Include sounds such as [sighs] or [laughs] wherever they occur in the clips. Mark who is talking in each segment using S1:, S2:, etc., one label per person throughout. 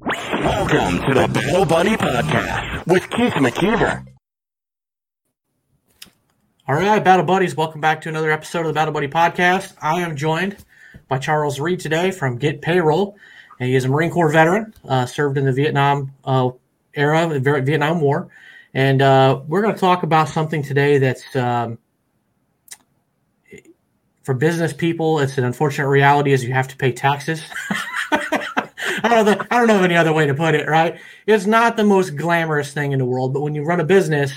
S1: Welcome to the Battle Buddy Podcast with Keith McKeever.
S2: All right, Battle Buddies, welcome back to another episode of the Battle Buddy Podcast. I am joined by Charles Reed today from Get Payroll, he is a Marine Corps veteran, uh, served in the Vietnam uh, era, the Vietnam War, and uh, we're going to talk about something today that's um, for business people. It's an unfortunate reality, is you have to pay taxes. [laughs] I don't know. I don't know of any other way to put it. Right? It's not the most glamorous thing in the world, but when you run a business,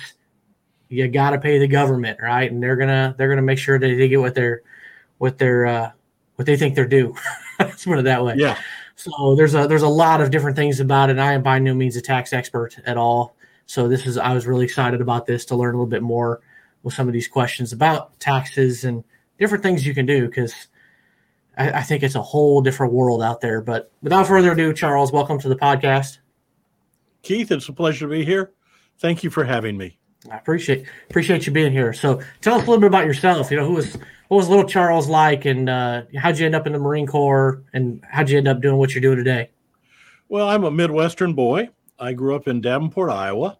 S2: you got to pay the government, right? And they're gonna they're gonna make sure that they get what they're what they're uh, what they think they're due. [laughs] Let's put it that way.
S3: Yeah.
S2: So there's a there's a lot of different things about it. I am by no means a tax expert at all. So this is I was really excited about this to learn a little bit more with some of these questions about taxes and different things you can do because I, I think it's a whole different world out there. But without further ado, Charles, welcome to the podcast.
S3: Keith, it's a pleasure to be here. Thank you for having me.
S2: I appreciate appreciate you being here. So tell us a little bit about yourself. You know, who was what was little Charles like, and uh, how'd you end up in the Marine Corps, and how'd you end up doing what you're doing today?
S3: Well, I'm a Midwestern boy. I grew up in Davenport, Iowa.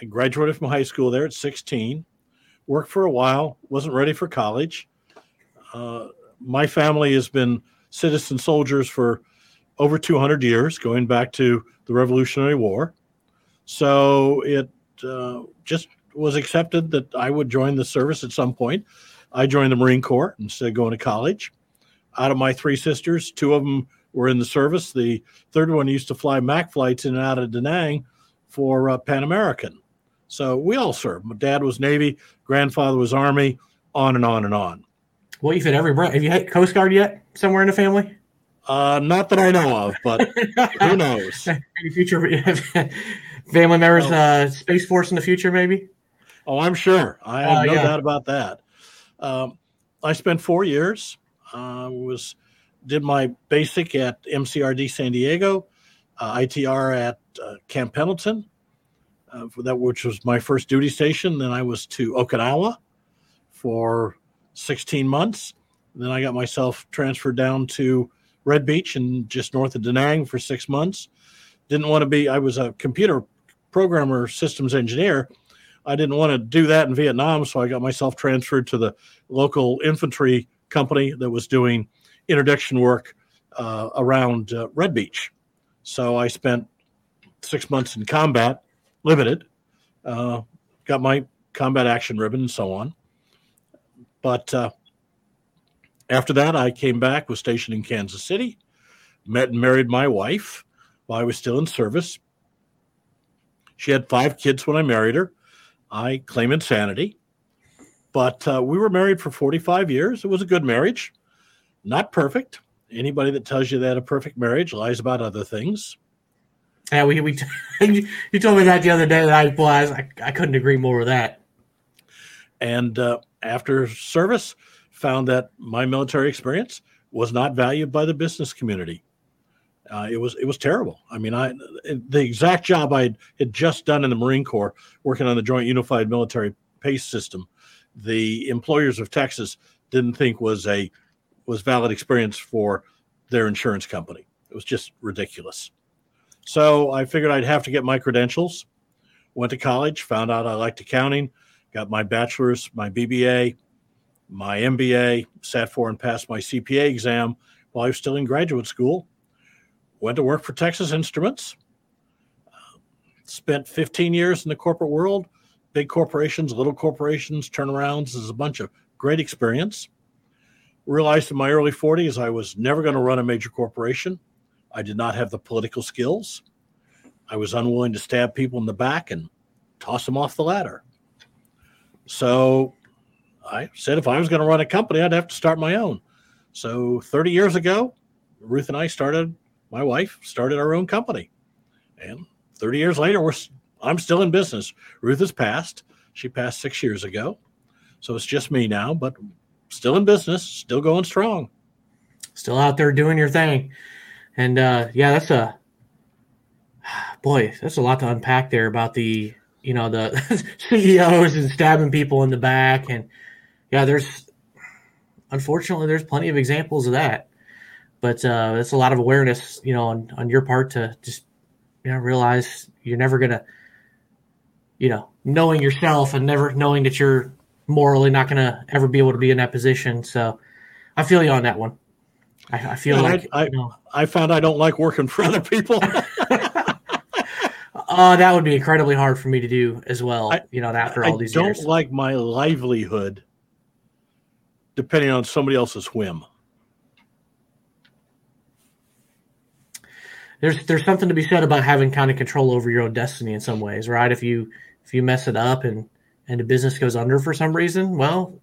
S3: I graduated from high school there at 16. Worked for a while. Wasn't ready for college. Uh, my family has been citizen soldiers for over 200 years, going back to the Revolutionary War. So it uh, just was accepted that I would join the service at some point. I joined the Marine Corps instead of going to college. Out of my three sisters, two of them were in the service. The third one used to fly MAC flights in and out of Da Nang for uh, Pan American. So we all served. My dad was Navy, grandfather was Army, on and on and on.
S2: Well, you've had every breath. Have you hit Coast Guard yet somewhere in the family?
S3: Uh, not that I know of, but who [laughs] knows?
S2: Any future [laughs] family members, oh. uh, Space Force in the future, maybe?
S3: Oh, I'm sure. I have uh, no yeah. doubt about that. Um, I spent four years. Uh, was did my basic at MCRD San Diego, uh, ITR at uh, Camp Pendleton, uh, for that which was my first duty station. Then I was to Okinawa for 16 months. Then I got myself transferred down to Red Beach and just north of Da Nang for six months. Didn't want to be. I was a computer programmer, systems engineer I didn't want to do that in Vietnam, so I got myself transferred to the local infantry company that was doing interdiction work uh, around uh, Red Beach. So I spent six months in combat, limited, uh, got my combat action ribbon and so on. But uh, after that, I came back, was stationed in Kansas City, met and married my wife while I was still in service. She had five kids when I married her. I claim insanity. But uh, we were married for 45 years. It was a good marriage, not perfect. Anybody that tells you that a perfect marriage lies about other things.
S2: Yeah, we, we [laughs] you told me that the other day. That I, well, I, I couldn't agree more with that.
S3: And uh, after service, found that my military experience was not valued by the business community. Uh, it was it was terrible. I mean, I the exact job I had just done in the Marine Corps, working on the Joint Unified Military PACE system, the employers of Texas didn't think was a was valid experience for their insurance company. It was just ridiculous. So I figured I'd have to get my credentials. Went to college, found out I liked accounting, got my bachelor's, my BBA, my MBA, sat for and passed my CPA exam while I was still in graduate school went to work for Texas Instruments, spent 15 years in the corporate world, big corporations, little corporations, turnarounds is a bunch of great experience. Realized in my early 40s I was never going to run a major corporation. I did not have the political skills. I was unwilling to stab people in the back and toss them off the ladder. So I said if I was going to run a company, I'd have to start my own. So 30 years ago, Ruth and I started my wife started our own company. And 30 years later, we're I'm still in business. Ruth has passed. She passed six years ago. So it's just me now, but still in business, still going strong.
S2: Still out there doing your thing. And uh, yeah, that's a [sighs] boy, that's a lot to unpack there about the, you know, the [laughs] CEOs and stabbing people in the back. And yeah, there's unfortunately there's plenty of examples of that. but uh, it's a lot of awareness, you know, on, on your part to just you know realize you're never gonna, you know, knowing yourself and never knowing that you're morally not gonna ever be able to be in that position. So I feel you on that one. I, I feel
S3: Yeah,
S2: like
S3: I-
S2: you know,
S3: I found I don't like working for other people. [laughs]
S2: uh, that would be incredibly hard for me to do as well.
S3: I-
S2: you know, after
S3: I
S2: all these years.
S3: I don't
S2: years.
S3: like my livelihood depending on somebody else's whim.
S2: there's there's something to be said about having kind of control over your own destiny in some ways, right? If you if you mess it up and and the business goes under for some reason, well,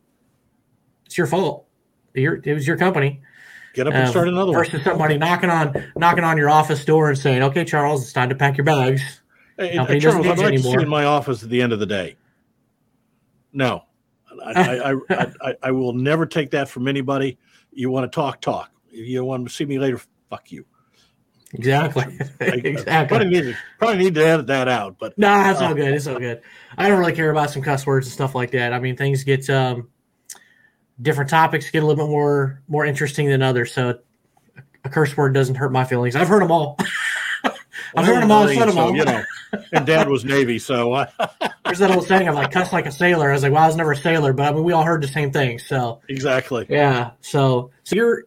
S2: it's your fault. Your, it was your company.
S3: Get up and start another one.
S2: versus somebody knocking on knocking on your office door and saying, "Okay, Charles, it's time to pack your bags."
S3: Hey, Charles, I'd like to see in my office at the end of the day. No, I, I, I, [laughs] I, I will never take that from anybody. You want to talk, talk. If you want to see me later, fuck you.
S2: Exactly. [laughs]
S3: I,
S2: exactly.
S3: Probably need, to, probably need to edit that out, but
S2: No, that's
S3: Uh,
S2: all good. It's all good. I don't really care about some cuss words and stuff like that. I mean, things get um, different topics get a little bit more more interesting than others. So a curse word doesn't hurt my feelings. I've heard them all. [laughs] I've heard them all, said them all.
S3: You know, and Dad was Navy, so I, uh, [laughs]
S2: There's that old saying of like cuss like a sailor. I was like, well, I was never a sailor, but I mean, we all heard the same thing. So
S3: exactly.
S2: yeah. So so you're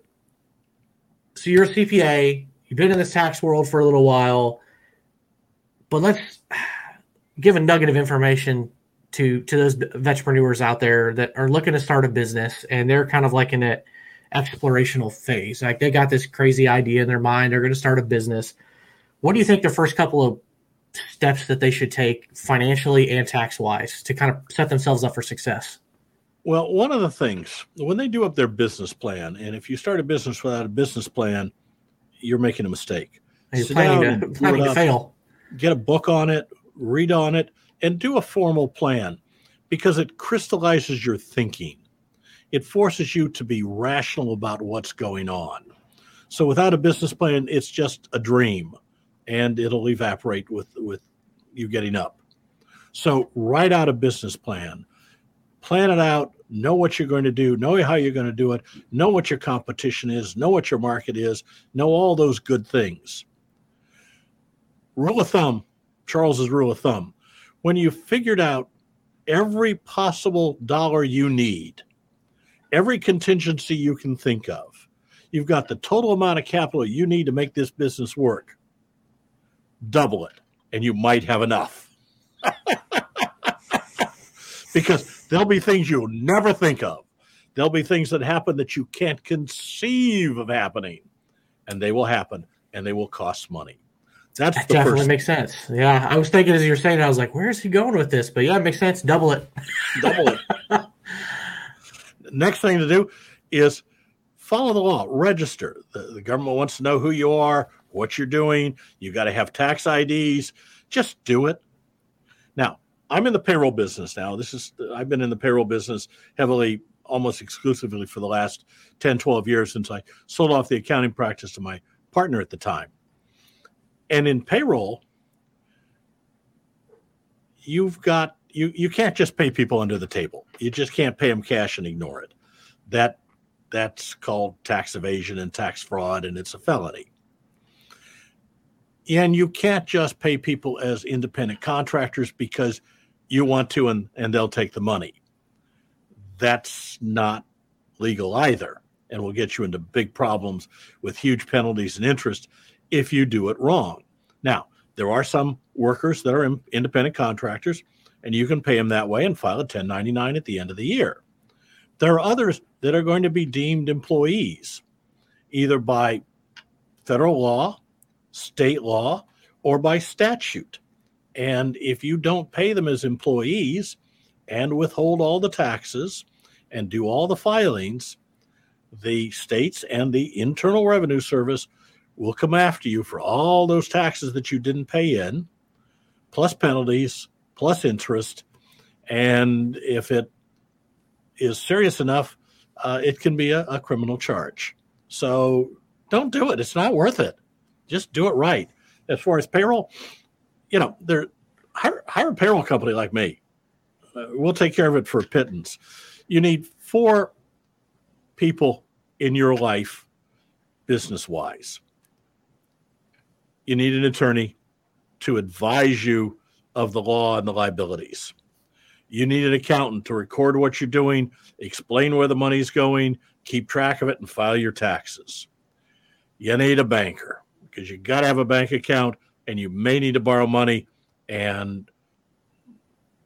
S2: so you're a CPA. You've been in this tax world for a little while, but let's give a nugget of information to to those entrepreneurs out there that are looking to start a business and they're kind of like in that explorational phase. Like they got this crazy idea in their mind. They're going to start a business. What do you think the first couple of steps that they should take financially and tax wise to kind of set themselves up for success?
S3: Well, one of the things when they do up their business plan, and if you start a business without a business plan, you're making a mistake.
S2: You're
S3: Sit
S2: planning to, planning to
S3: up.
S2: fail.
S3: get a book on it, read on it, and do a formal plan because it crystallizes your thinking. It forces you to be rational about what's going on. So without a business plan, it's just a dream and it'll evaporate with, with you getting up. So write out a business plan, plan it out, know what you're going to do, know how you're going to do it, know what your competition is, know what your market is, know all those good things. Rule of thumb Charles's rule of thumb. When you've figured out every possible dollar you need, every contingency you can think of, you've got the total amount of capital you need to make this business work. Double it, and you might have enough. [laughs] because there'll be things you'll never think of. There'll be things that happen that you can't conceive of happening, and they will happen, and they will cost money. That's
S2: That definitely
S3: first
S2: makes sense. Yeah, I was thinking as you're saying, I was like, "Where is he going with this?" But yeah, it makes sense. Double it. [laughs]
S3: double it. [laughs] Next thing to do is follow the law, register. The, the government wants to know who you are, what you're doing. You got to have tax IDs. Just do it. Now, I'm in the payroll business now. This is I've been in the payroll business heavily almost exclusively for the last 10, 12 years since I sold off the accounting practice to my partner at the time. And in payroll, you've got you you can't just pay people under the table. You just can't pay them cash and ignore it. That that's called tax evasion and tax fraud, and it's a felony. And you can't just pay people as independent contractors because you want to, and and they'll take the money. That's not legal either, and will get you into big problems with huge penalties and interest if you do it wrong. Now, there are some workers that are independent contractors and you can pay them that way and file a 1099 at the end of the year. There are others that are going to be deemed employees, either by federal law, state law, or by statute. And if you don't pay them as employees and withhold all the taxes and do all the filings, the states and the Internal Revenue Service will come after you for all those taxes that you didn't pay in, plus penalties, plus interest. And if it is serious enough, uh, it can be a, a criminal charge. So don't do it. It's not worth it. Just do it right. As far as payroll, you know, hire, hire a payroll company like me. Uh, we'll take care of it for a pittance. You need four people in your life business wise. You need an attorney to advise you of the law and the liabilities. You need an accountant to record what you're doing, explain where the money's going, keep track of it, and file your taxes. You need a banker because you got to have a bank account and you may need to borrow money. And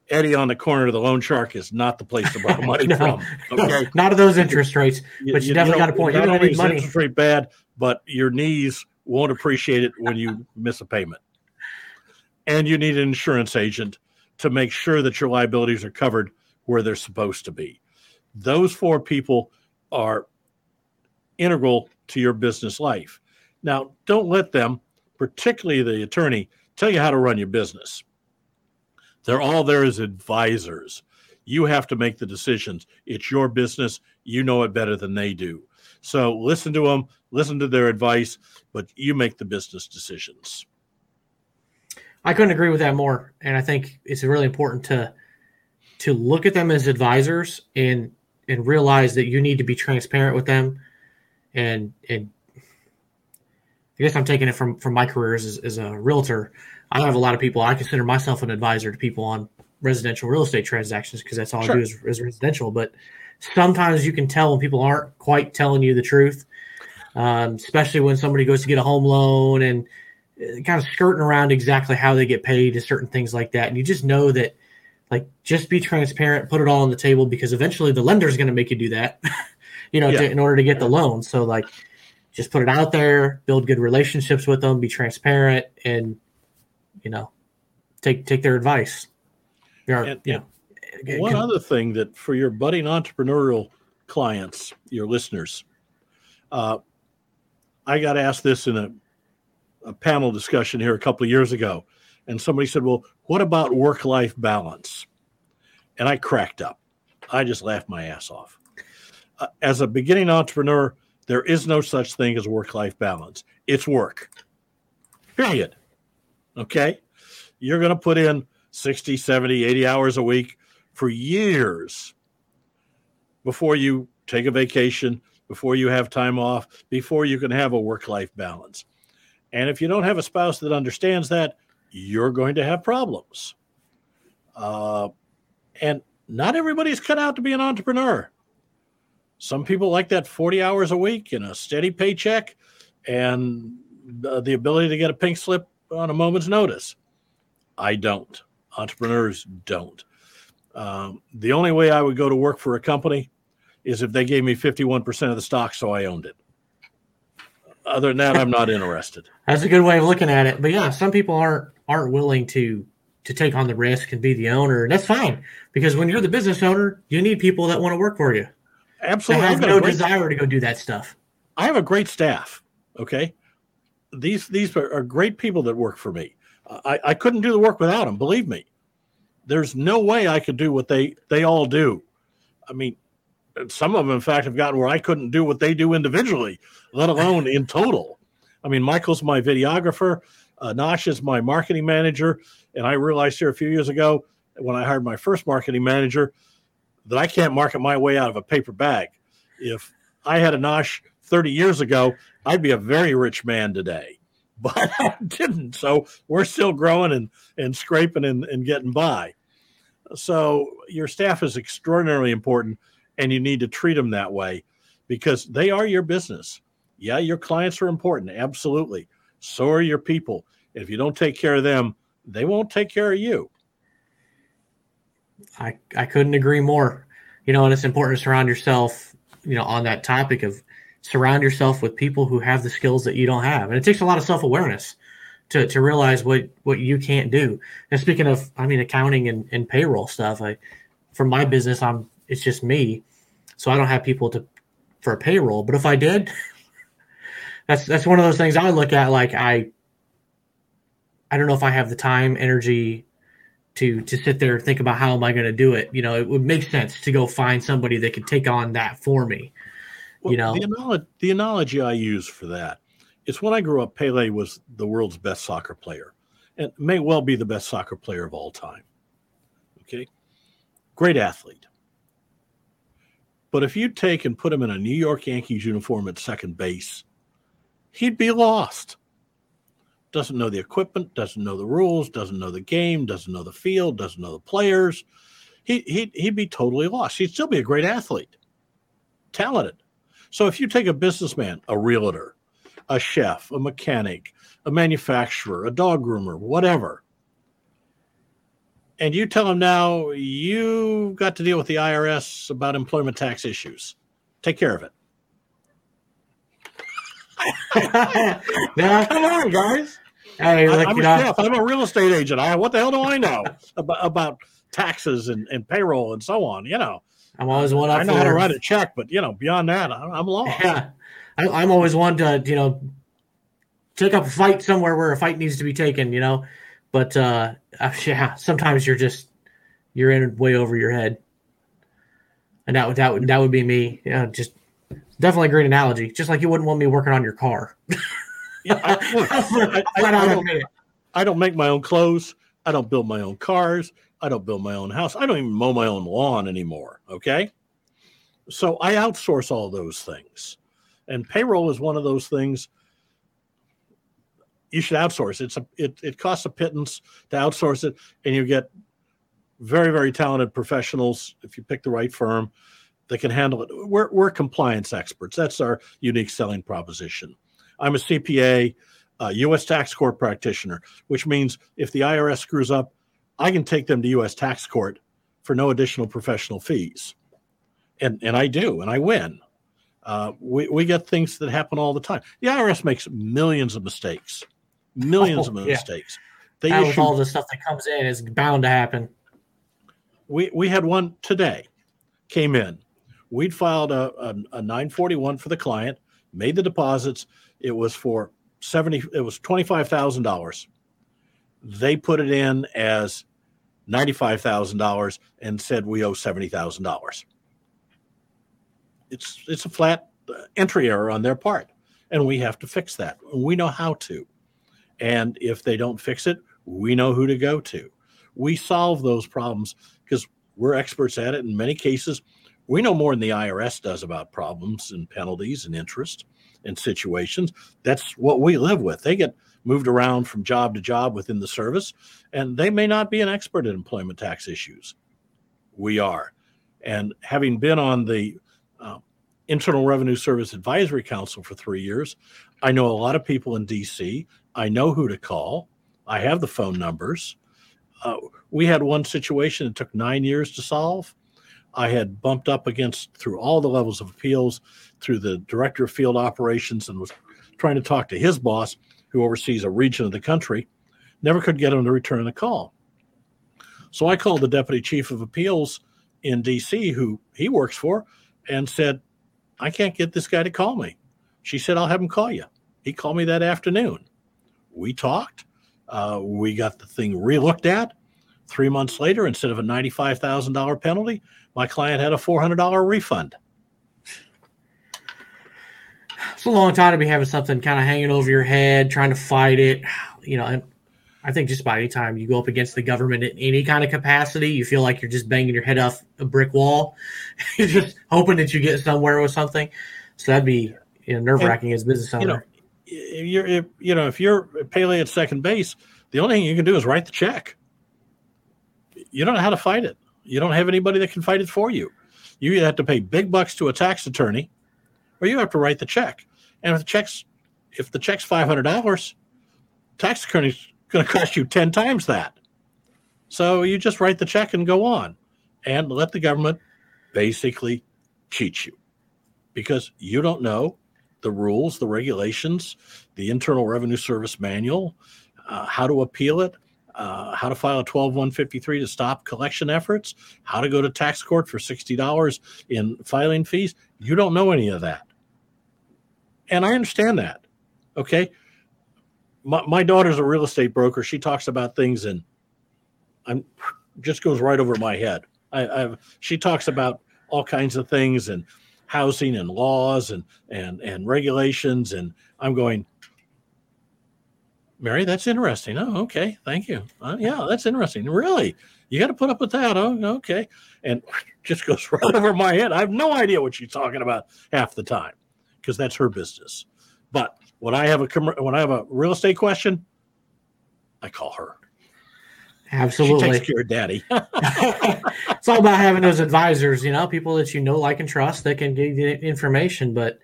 S3: Eddie on the corner of the loan shark is not the place to borrow [laughs] money
S2: No.
S3: from. [laughs] Okay.
S2: Not at those interest rates. But you definitely got a point. You're gonna need money.
S3: interest rate bad, but your knees won't appreciate it when you [laughs] miss a payment. And you need an insurance agent to make sure that your liabilities are covered where they're supposed to be. Those four people are integral to your business life. Now, don't let them, particularly the attorney, tell you how to run your business. They're all there as advisors. You have to make the decisions. It's your business. You know it better than they do. So listen to them, listen to their advice, but you make the business decisions.
S2: I couldn't agree with that more. And I think it's really important to to look at them as advisors and and realize that you need to be transparent with them. And and I guess I'm taking it from from my career as, as a realtor. I have a lot of people. I consider myself an advisor to people on residential real estate transactions because that's all
S3: Sure.
S2: I do is, is residential. But sometimes you can tell when people aren't quite telling you the truth, um, especially when somebody goes to get a home loan and uh, kind of skirting around exactly how they get paid and certain things like that. And you just know that, like, just be transparent, put it all on the table because eventually the lender is going to make you do that, [laughs] you know,
S3: Yeah.
S2: to, in order to get the loan. So, like, just put it out there, build good relationships with them, be transparent, and you know, take take their advice. Or,
S3: And-
S2: you know,
S3: One
S2: can-
S3: other thing that for your budding entrepreneurial clients, your listeners, uh, I got asked this in a, a panel discussion here a couple of years ago, and somebody said, "Well, what about work-life balance?" And I cracked up. I just laughed my ass off. Uh, as a beginning entrepreneur, there is no such thing as work-life balance. It's work. Period. Okay? You're going to put in 60, 70, 80 hours a week for years before you take a vacation, before you have time off, before you can have a work life balance. And if you don't have a spouse that understands that, you're going to have problems. Uh, and not everybody's cut out to be an entrepreneur. Some people like that 40 hours a week and a steady paycheck and uh, the ability to get a pink slip on a moment's notice. I don't. Entrepreneurs don't. Um, the only way I would go to work for a company is if they gave me 51% of the stock so I owned it. Other than that, I'm not interested. [laughs]
S2: That's a good way of looking at it. But yeah, some people aren't aren't willing to to take on the risk and be the owner. That's fine because when you're the business owner, you need people that want to work for you.
S3: Absolutely. I've
S2: no
S3: a great,
S2: desire to go do that stuff.
S3: I have a great staff. Okay. These these are, are great people that work for me. I, I couldn't do the work without them, believe me. There's no way I could do what they they all do. I mean, some of them, in fact, have gotten where I couldn't do what they do individually, let alone in total. I mean, Michael's my videographer, uh, Nash is my marketing manager, and I realized here a few years ago when I hired my first marketing manager that I can't market my way out of a paper bag. If I had a Nosh 30 years ago, I'd be a very rich man today, [laughs] but I didn't. So we're still growing and, and scraping and, and getting by. So your staff is extraordinarily important, and you need to treat them that way because they are your business. Yeah, your clients are important, absolutely. So are your people. If you don't take care of them, they won't take care of you.
S2: I, I couldn't agree more. You know, and it's important to surround yourself, you know, on that topic of surround yourself with people who have the skills that you don't have. And it takes a lot of self awareness to, to realize what, what you can't do. And speaking of, I mean, accounting and, and payroll stuff, I, for my business, I'm, it's just me. So I don't have people to, for payroll, but if I did, [laughs] that's, that's one of those things I look at. Like I, I don't know if I have the time, energy, to to sit there and think about how am I going to do it. You know, it would make sense to go find somebody that could take on that for me.
S3: Well,
S2: You know.
S3: the analogy, the analogy I use for that is when I grew up, Pele was the world's best soccer player and may well be the best soccer player of all time. Okay. Great athlete. But if you take and put him in a New York Yankees uniform at second base, he'd be lost. Doesn't know the equipment, doesn't know the rules, doesn't know the game, doesn't know the field, doesn't know the players. He, he'd, he'd be totally lost. He'd still be a great athlete, talented. So if you take a businessman, a realtor, a chef, a mechanic, a manufacturer, a dog groomer, whatever, and you tell him now you've got to deal with the IRS about employment tax issues, take care of it. [laughs]
S2: yeah,
S3: Come on, guys.
S2: hey,
S3: I,
S2: like, you
S3: a
S2: know,
S3: chef. I'm a real estate agent. I what the hell do I know about, about taxes and, and payroll and so on? You know,
S2: I'm always one up
S3: I know how to write a check, but you know, beyond that, I'm, I'm lost.
S2: Yeah, [laughs] I, I'm always one to you know take up a fight somewhere where a fight needs to be taken. You know, but uh, uh, [laughs] yeah, sometimes you're just you're in way over your head, and that would that would that would be me. Yeah, just definitely a great analogy. Just like you wouldn't want me working on your car.
S3: Yeah, I, [laughs] look, don't. I don't make my own clothes. I don't build my own cars. I don't build my own house. I don't even mow my own lawn anymore. Okay. So I outsource all those things. And payroll is one of those things you should outsource. It's a it, it costs a pittance to outsource it, and you get very, very talented professionals if you pick the right firm that can handle it. We're we're compliance experts. That's our unique selling proposition. I'm a CPA, uh, U.S. tax court practitioner, which means if the IRS screws up, I can take them to U.S. tax court for no additional professional fees, and and I do, and I win. Uh, we we get things that happen all the time. The IRS makes millions of mistakes, millions
S2: Oh,
S3: of
S2: yeah.
S3: mistakes. They
S2: with
S3: issue
S2: all the stuff that comes in, is bound to happen.
S3: we we had one today came in we'd filed a, a, a 941 for the client made the deposits. It was for 70 it was $25000 they put it in as $95000 and said we owe $70000 it's it's a flat uh, entry error on their part and we have to fix that. We know how to. And if they don't fix it we know who to go to. We solve those problems because we're experts at it. In many cases, we know more than the IRS does about problems and penalties and interest and situations. That's what we live with. They get moved around from job to job within the service, and they may not be an expert in employment tax issues. We are. And having been on the uh, Internal Revenue Service Advisory Council for three years, I know a lot of people in DC. I know who to call. I have the phone numbers. Uh, we had one situation that took nine years to solve. I had bumped up against through all the levels of appeals, through the director of field operations, and was trying to talk to his boss, who oversees a region of the country. Never could get him to return the call. So I called the deputy chief of appeals in DC, who he works for, and said, I can't get this guy to call me. She said, I'll have him call you. He called me that afternoon. We talked. Uh, we got the thing relooked at. Three months later, instead of a $95,000 penalty, my client had a $400 refund.
S2: It's a long time to be having something kind of hanging over your head, trying to fight it. You know, and I think just by any time you go up against the government in any kind of capacity, you feel like you're just banging your head off a brick wall. [laughs] you're just hoping that you get somewhere with something. So that'd be you know, nerve wracking as a business owner.
S3: You know, if you're, if, you know, if you're Pele at second base, the only thing you can do is write the check. You don't know how to fight it. You don't have anybody that can fight it for you. You either have to pay big bucks to a tax attorney, or you have to write the check. And if the check's if the check's five hundred dollars, tax attorney's going to cost you ten times that. So you just write the check and go on, and let the government basically cheat you, because you don't know the rules, the regulations, the Internal Revenue Service manual, uh, how to appeal it, uh, how to file a 12153 to stop collection efforts, how to go to tax court for $60 in filing fees. You don't know any of that. And I understand that. Okay. My, my daughter's a real estate broker. She talks about things and I'm just goes right over my head. I, I've, she talks about all kinds of things and housing and laws and and and regulations and i'm going mary that's interesting oh okay thank you uh, yeah that's interesting really you got to put up with that oh okay and [laughs] just goes right [laughs] over my head i have no idea what she's talking about half the time because that's her business but when I have a when I have a real estate question, I call her. She
S2: Absolutely.
S3: takes care of daddy. [laughs]
S2: it's all about having those advisors, you know, people that you know, like, and trust that can give you information. But,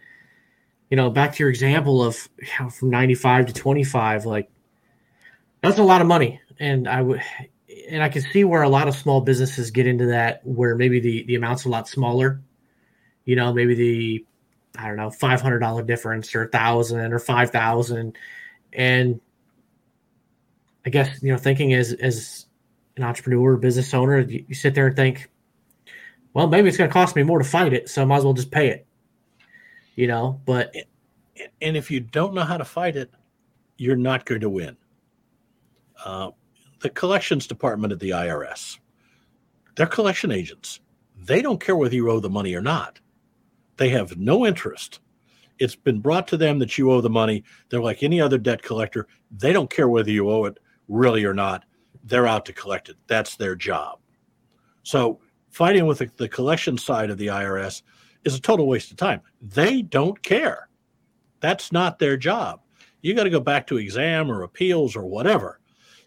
S2: you know, back to your example of you know, from 95 to 25, like, that's a lot of money. And I would, and I can see where a lot of small businesses get into that, where maybe the, the amount's a lot smaller, you know, maybe the, I don't know, $500 difference or a thousand or 5,000. And I guess, you know, thinking as, as, an entrepreneur, business owner, you, you sit there and think, well, maybe it's going to cost me more to fight it, so I might as well just pay it. You know, but
S3: and if you don't know how to fight it, you're not going to win. Uh, the collections department at the IRS, they're collection agents. They don't care whether you owe the money or not. They have no interest. It's been brought to them that you owe the money. They're like any other debt collector. They don't care whether you owe it really or not. They're out to collect it. That's their job. So fighting with the, the collection side of the IRS is a total waste of time. They don't care. That's not their job. You got to go back to exam or appeals or whatever.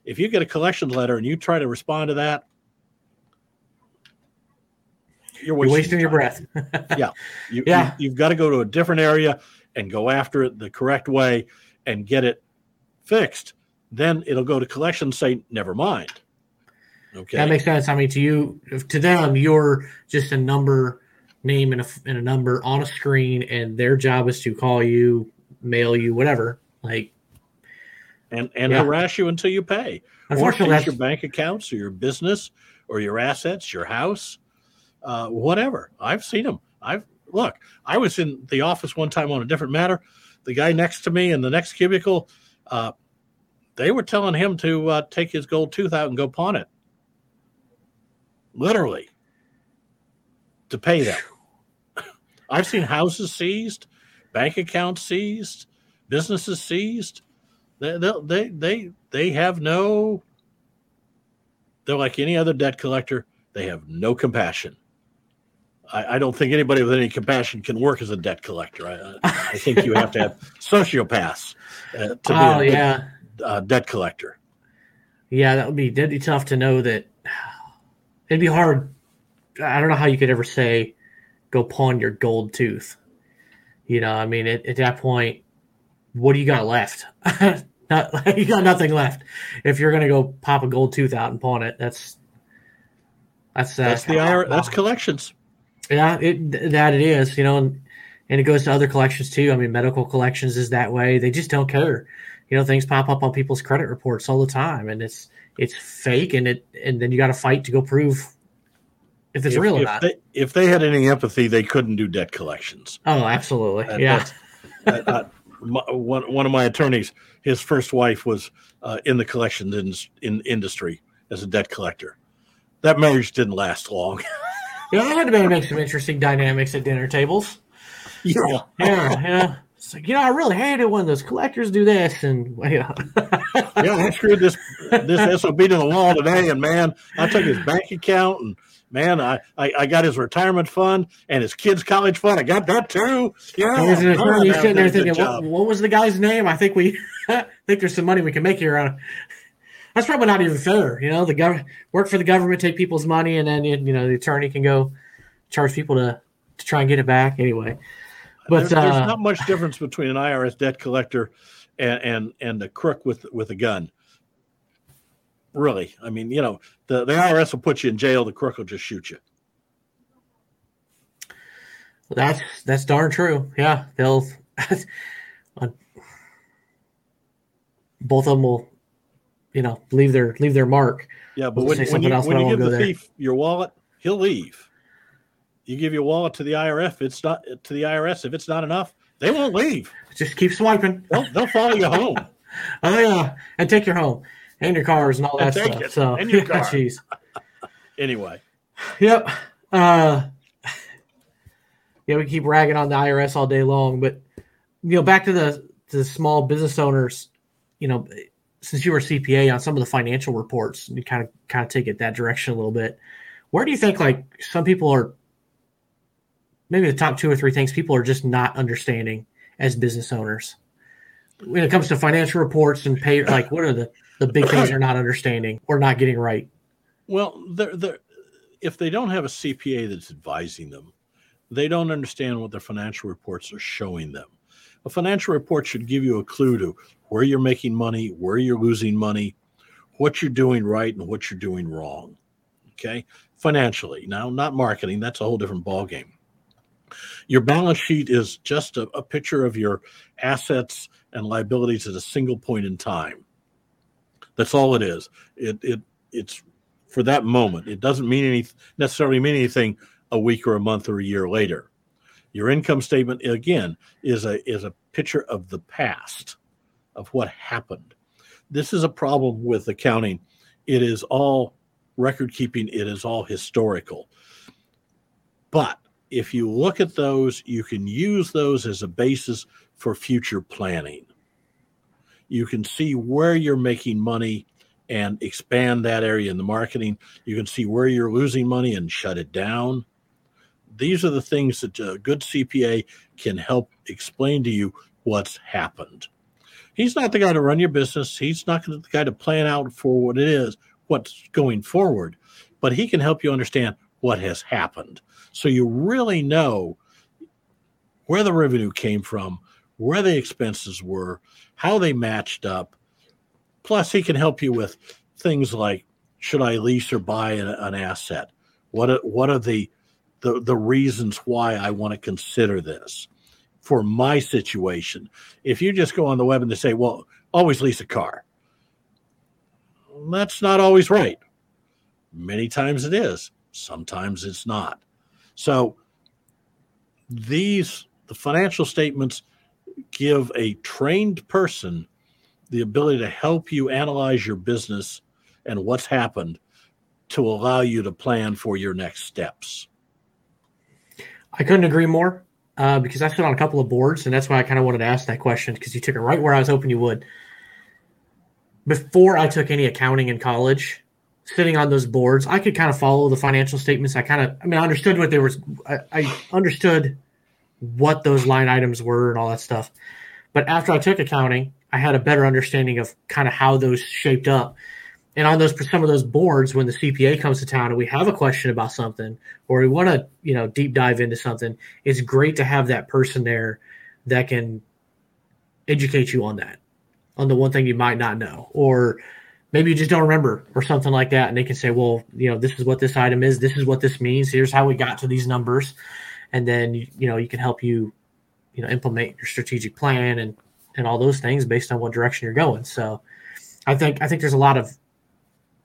S3: If you get a collection letter and you try to respond to that, you're
S2: you're
S3: wasting,
S2: wasting your breath. [laughs]
S3: You,
S2: Yeah.
S3: you, have got to go to a different area and go after it the correct way and get it fixed. Then it'll go to collections. Say, never mind. Okay.
S2: That makes sense. I mean, to you, to them, you're just a number, name, and a, and a number on a screen, and their job is to call you, mail you, whatever. Like,
S3: and and
S2: Yeah.
S3: harass you until you pay. Or
S2: unfortunately, that's
S3: your bank accounts or your business or your assets, your house, uh, whatever. I've seen them. I've look. I was in the office one time on a different matter. The guy next to me in the next cubicle, uh, they were telling him to uh, take his gold tooth out and go pawn it. Literally, to pay them. I've seen houses seized, bank accounts seized, businesses seized. They they they they, they have no. They're like any other debt collector. They have no compassion. I, I don't think anybody with any compassion can work as a debt collector. I, I think you have to have [laughs] sociopaths uh, to be
S2: oh
S3: a good,
S2: yeah,
S3: uh, debt collector.
S2: yeah. That would be that'd be tough to know that. It'd be hard. I don't know how you could ever say, "Go pawn your gold tooth." You know, I mean, at, at that point, what do you got left? [laughs] Not, [laughs] you got nothing left. If you're gonna go pop a gold tooth out and pawn it, that's that's uh,
S3: That's the IR, that's collections.
S2: Yeah, it that it is, you know, and, and it goes to other collections too. I mean, medical collections is that way. They just don't care. You know, things pop up on people's credit reports all the time, and it's it's fake, and it and then you got to fight to go prove if it's
S3: if,
S2: real or
S3: if
S2: not.
S3: They, if they had any empathy, they couldn't do debt collections.
S2: oh, absolutely,
S3: That-
S2: yeah.
S3: that- that- my, one, one of my attorneys, his first wife was uh, in the collections in, in industry as a debt collector. That marriage didn't last long. [laughs]
S2: Yeah, that had to make some interesting dynamics at dinner tables.
S3: yeah.
S2: Yeah, yeah. It's like, you know, I really hate it when those collectors do this, and know,
S3: yeah, I screwed this this SOB to the wall today, and man, I took his bank account, and man, I, I, I got his retirement fund and his kids' college fund. I got that too. Yeah,
S2: There's an attorney sitting there
S3: did a good
S2: thinking, what, what was the guy's name? I think we [laughs] I think there's some money we can make here on. That's probably not even fair. You know, the government work for the government, take people's money, and then you know the attorney can go charge people to to try and get it back anyway. But
S3: there's, there's
S2: uh,
S3: not much difference between an IRS debt collector and and, and a crook with with a gun. Really, I mean, you know, the, the IRS will put you in jail. The crook will just shoot you.
S2: that's that's darn true. Yeah, they'll [laughs] both of them will, you know, leave their leave their mark.
S3: Yeah, but when, when you,
S2: else,
S3: when
S2: but
S3: you give the
S2: there.
S3: thief your wallet, he'll leave. You give your wallet to the IRS. It's not to the IRS. If it's not enough, they won't leave.
S2: Just keep swiping.
S3: They'll, they'll follow you home. [laughs]
S2: Oh yeah, and take your home and your cars and all that stuff.
S3: it,
S2: So
S3: and your [laughs] car.
S2: jeez.
S3: Anyway,
S2: Yep. Uh, yeah, we keep ragging on the IRS all day long, but you know, back to the to the small business owners. You know, since you were CPA on some of the financial reports, you kind of kind of take it that direction a little bit. Where do you think like some people are? Maybe the top two or three things people are just not understanding as business owners. when it comes to financial reports and pay, like what are the the big [coughs] things they're not understanding or not getting right?
S3: Well, they're, they're, if they don't have a CPA that's advising them, they don't understand what their financial reports are showing them. A financial report should give you a clue to where you're making money, where you're losing money, what you're doing right, and what you're doing wrong. Okay, financially. Now, not marketing. That's a whole different ballgame. Your balance sheet is just a, a picture of your assets and liabilities at a single point in time. That's all it is. It it it's for that moment. It doesn't mean any necessarily mean anything a week or a month or a year later. Your income statement again is a is a picture of the past of what happened. This is a problem with accounting. It is all record keeping, it is all historical. But if you look at those, you can use those as a basis for future planning. You can see where you're making money and expand that area in the marketing. You can see where you're losing money and shut it down. These are the things that uh, a good CPA can help explain to you what's happened. He's not the guy to run your business. He's not the guy to plan out for what it is, what's going forward, but he can help you understand what has happened. So you really know where the revenue came from, where the expenses were, how they matched up. Plus, he can help you with things like should I lease or buy an, an asset? What are, what are the, the the reasons why I want to consider this for my situation? If you just go on the web and they say, "Well, always lease a car," that's not always right. Many times it is. Sometimes it's not. So these the financial statements give a trained person the ability to help you analyze your business and what's happened to allow you to plan for your next steps.
S2: I couldn't agree more uh, because I sit on a couple of boards, and that's why I kind of wanted to ask that question because you took it right where I was hoping you would. Before I took any accounting in college, sitting on those boards, I could kind of follow the financial statements. I kind of, I mean, I understood what they were, I, I understood what those line items were and all that stuff. But after I took accounting, I had a better understanding of kind of how those shaped up. And on those some of those boards, when the CPA comes to town and we have a question about something or we want to, you know, deep dive into something, it's great to have that person there that can educate you on that, on the one thing you might not know, or maybe you just don't remember or something like that. And they can say, well, you know, this is what this item is, this is what this means, here's how we got to these numbers and then you know you can help you you know implement your strategic plan and and all those things based on what direction you're going. So i think i think there's a lot of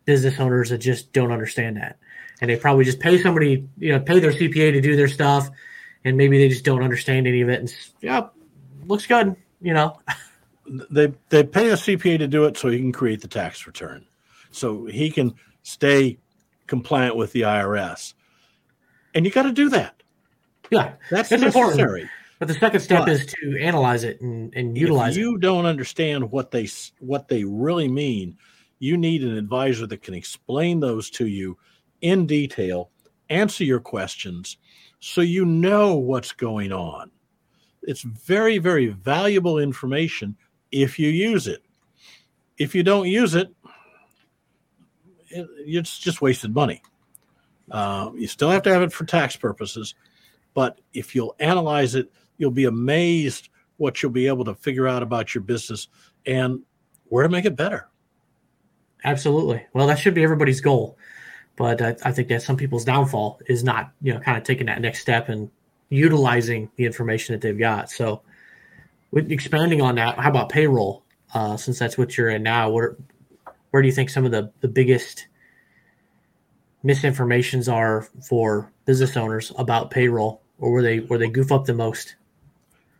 S2: business owners that just don't understand that. And they probably just pay somebody you know pay their cpa to do their stuff and maybe they just don't understand any of it and yeah looks good you know? [laughs]
S3: They they pay a cpa to do it so he can create the tax return. So he can stay compliant with the irs and you got to do that
S2: yeah,
S3: that's it's necessary. Important.
S2: But the second step but is to analyze it and, and utilize
S3: if you it. don't understand what they what they really mean, you need an advisor that can explain those to you in detail, answer your questions, so you know what's going on. It's very, very valuable information if you use it. If you don't use it, it it's just wasted money. Uh, you still have to have it for tax purposes, but if you'll analyze it, you'll be amazed what you'll be able to figure out about your business and where to make it better.
S2: Absolutely. Well, that should be everybody's goal. But I, I think that some people's downfall is not, you know, kind of taking that next step and utilizing the information that they've got. So, with expanding on that, how about payroll? Uh, since that's what you're in now, where where do you think some of the the biggest misinformations are for business owners about payroll? Or where they where they goof up the most?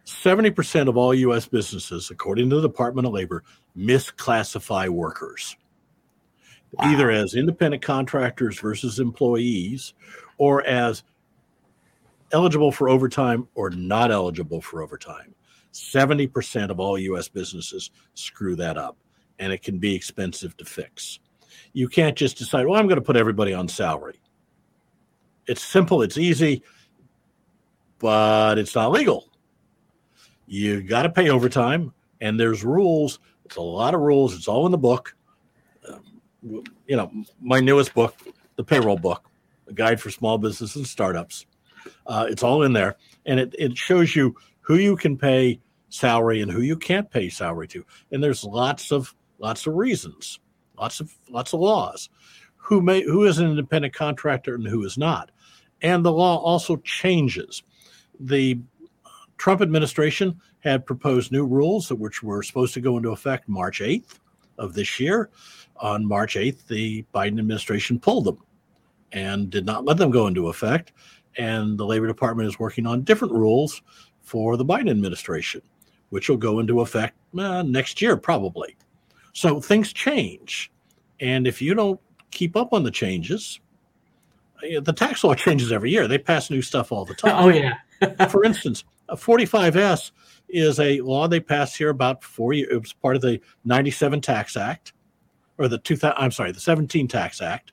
S3: 70% of all U.S. businesses, according to the Department of Labor, misclassify workers, wow. either as independent contractors versus employees, or as eligible for overtime or not eligible for overtime. 70% of all U.S. businesses screw that up, and it can be expensive to fix. You can't just decide, well, I'm going to put everybody on salary. It's simple, it's easy but it's not legal. You got to pay overtime and there's rules. It's a lot of rules. It's all in the book. Um, you know, my newest book, the payroll book, a guide for small business and startups. Uh, it's all in there, and it it shows you who you can pay salary and who you can't pay salary to, and there's lots of lots of reasons, lots of lots of laws. Who may who is an independent contractor and who is not, and the law also changes. The Trump administration had proposed new rules which were supposed to go into effect March 8th of this year. On March 8th, the Biden administration pulled them and did not let them go into effect. And the Labor Department is working on different rules for the Biden administration, which will go into effect uh, next year, probably. So things change. And if you don't keep up on the changes, uh, the tax law [laughs] changes every year. They pass new stuff all the time.
S2: Oh, yeah.
S3: For instance, a 45S is a law they passed here about four years. It was part of the 97 Tax Act, or the 2000, I'm sorry, the 17 Tax Act,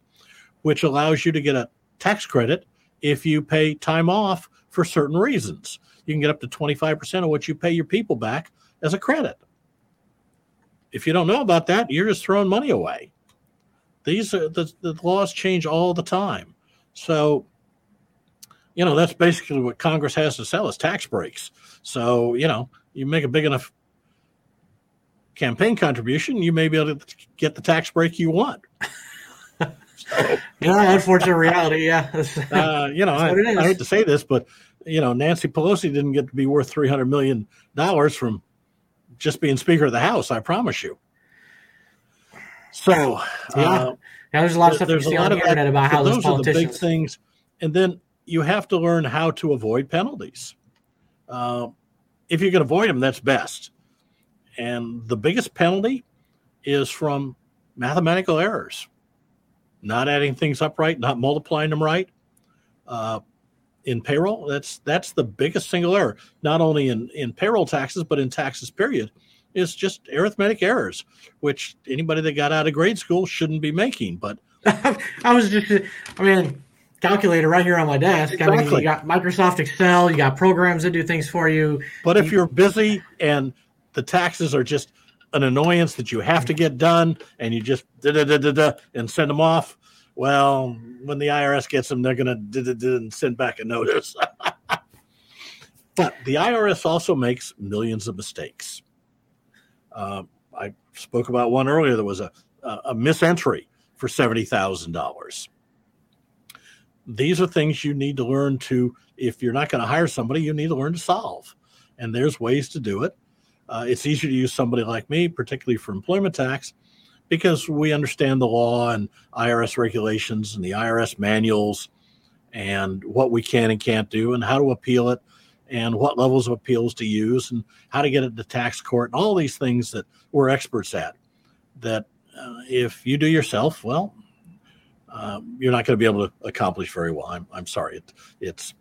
S3: which allows you to get a tax credit if you pay time off for certain reasons. You can get up to 25% of what you pay your people back as a credit. If you don't know about that, you're just throwing money away. These are the, the laws change all the time. So you know, that's basically what Congress has to sell is tax breaks. So, you know, you make a big enough campaign contribution, you may be able to get the tax break you want.
S2: so, [laughs] yeah, unfortunate reality. Yeah. [laughs]
S3: uh, you know, I, I, hate to say this, but, you know, Nancy Pelosi didn't get to be worth $300 million from just being Speaker of the House, I promise you. So,
S2: yeah. Uh, yeah, there's a lot of stuff there's a lot on the internet about how those politicians. Are the big
S3: things. And then you have to learn how to avoid penalties. Uh, if you can avoid them, that's best. And the biggest penalty is from mathematical errors, not adding things up right, not multiplying them right. Uh, in payroll, that's that's the biggest single error, not only in, in payroll taxes, but in taxes, period, is just arithmetic errors, which anybody that got out of grade school shouldn't be making. But [laughs]
S2: I was just, I mean, calculator right here on my desk. Exactly. I mean, you got Microsoft Excel, you got programs that do things for you.
S3: But if you're busy and the taxes are just an annoyance that you have to get done and you just da da da da da and send them off, well, when the IRS gets them, they're going to da da da and send back a notice. [laughs] but the IRS also makes millions of mistakes. Uh, I spoke about one earlier. There was a, a, misentry for seventy thousand dollars these are things you need to learn to if you're not going to hire somebody you need to learn to solve. And there's ways to do it. Uh, it's easier to use somebody like me particularly for employment tax because we understand the law and irs regulations and the irs manuals and what we can and can't do and how to appeal it and what levels of appeals to use and how to get it to tax court and all these things that we're experts at that uh, if you do yourself well um, you're not going to be able to accomplish very well. I'm, I'm sorry. It, it's,